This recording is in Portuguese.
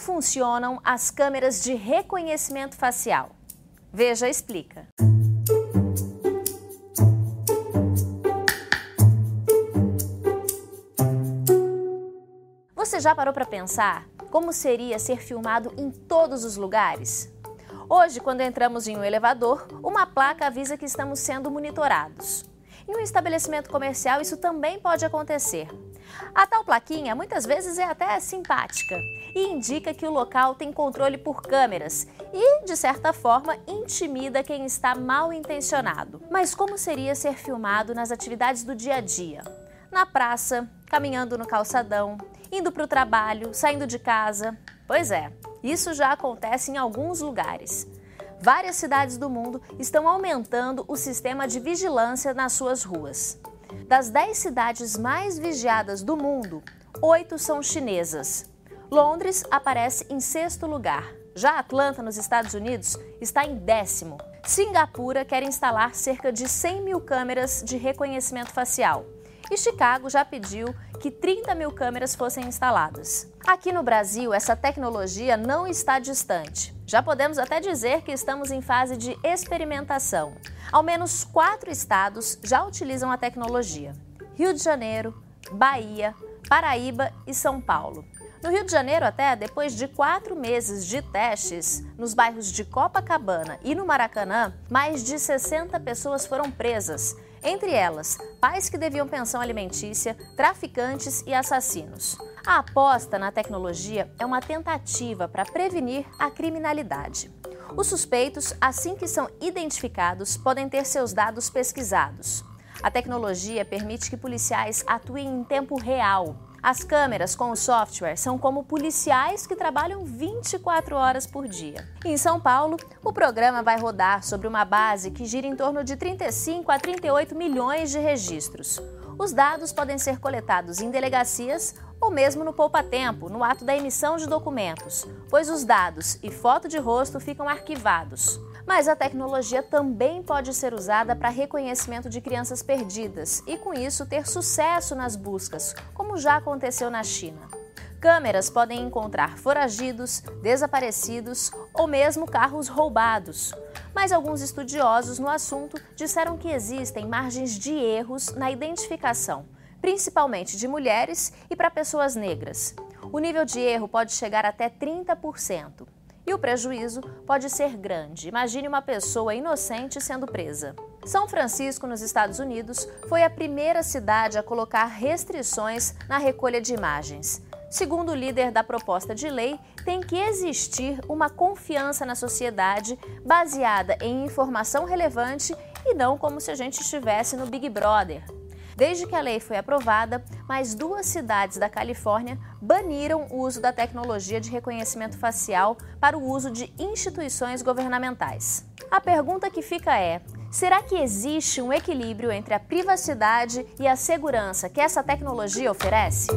funcionam as câmeras de reconhecimento facial? Veja explica. Você já parou para pensar como seria ser filmado em todos os lugares? Hoje, quando entramos em um elevador, uma placa avisa que estamos sendo monitorados. Em um estabelecimento comercial, isso também pode acontecer. A tal plaquinha muitas vezes é até simpática e indica que o local tem controle por câmeras e, de certa forma, intimida quem está mal intencionado. Mas como seria ser filmado nas atividades do dia a dia? Na praça, caminhando no calçadão, indo para o trabalho, saindo de casa. Pois é, isso já acontece em alguns lugares. Várias cidades do mundo estão aumentando o sistema de vigilância nas suas ruas. Das 10 cidades mais vigiadas do mundo, oito são chinesas. Londres aparece em sexto lugar. Já Atlanta, nos Estados Unidos, está em décimo. Singapura quer instalar cerca de 100 mil câmeras de reconhecimento facial. E Chicago já pediu que 30 mil câmeras fossem instaladas. Aqui no Brasil, essa tecnologia não está distante. Já podemos até dizer que estamos em fase de experimentação. Ao menos quatro estados já utilizam a tecnologia: Rio de Janeiro, Bahia, Paraíba e São Paulo. No Rio de Janeiro, até depois de quatro meses de testes, nos bairros de Copacabana e no Maracanã, mais de 60 pessoas foram presas entre elas, pais que deviam pensão alimentícia, traficantes e assassinos. A aposta na tecnologia é uma tentativa para prevenir a criminalidade. Os suspeitos, assim que são identificados, podem ter seus dados pesquisados. A tecnologia permite que policiais atuem em tempo real, as câmeras com o software são como policiais que trabalham 24 horas por dia. Em São Paulo, o programa vai rodar sobre uma base que gira em torno de 35 a 38 milhões de registros. Os dados podem ser coletados em delegacias ou mesmo no poupa-tempo, no ato da emissão de documentos, pois os dados e foto de rosto ficam arquivados. Mas a tecnologia também pode ser usada para reconhecimento de crianças perdidas e, com isso, ter sucesso nas buscas, como já aconteceu na China. Câmeras podem encontrar foragidos, desaparecidos ou mesmo carros roubados. Mas alguns estudiosos no assunto disseram que existem margens de erros na identificação, principalmente de mulheres e para pessoas negras. O nível de erro pode chegar até 30%. E o prejuízo pode ser grande. Imagine uma pessoa inocente sendo presa. São Francisco, nos Estados Unidos, foi a primeira cidade a colocar restrições na recolha de imagens. Segundo o líder da proposta de lei, tem que existir uma confiança na sociedade baseada em informação relevante e não como se a gente estivesse no Big Brother. Desde que a lei foi aprovada, mais duas cidades da Califórnia baniram o uso da tecnologia de reconhecimento facial para o uso de instituições governamentais. A pergunta que fica é: será que existe um equilíbrio entre a privacidade e a segurança que essa tecnologia oferece?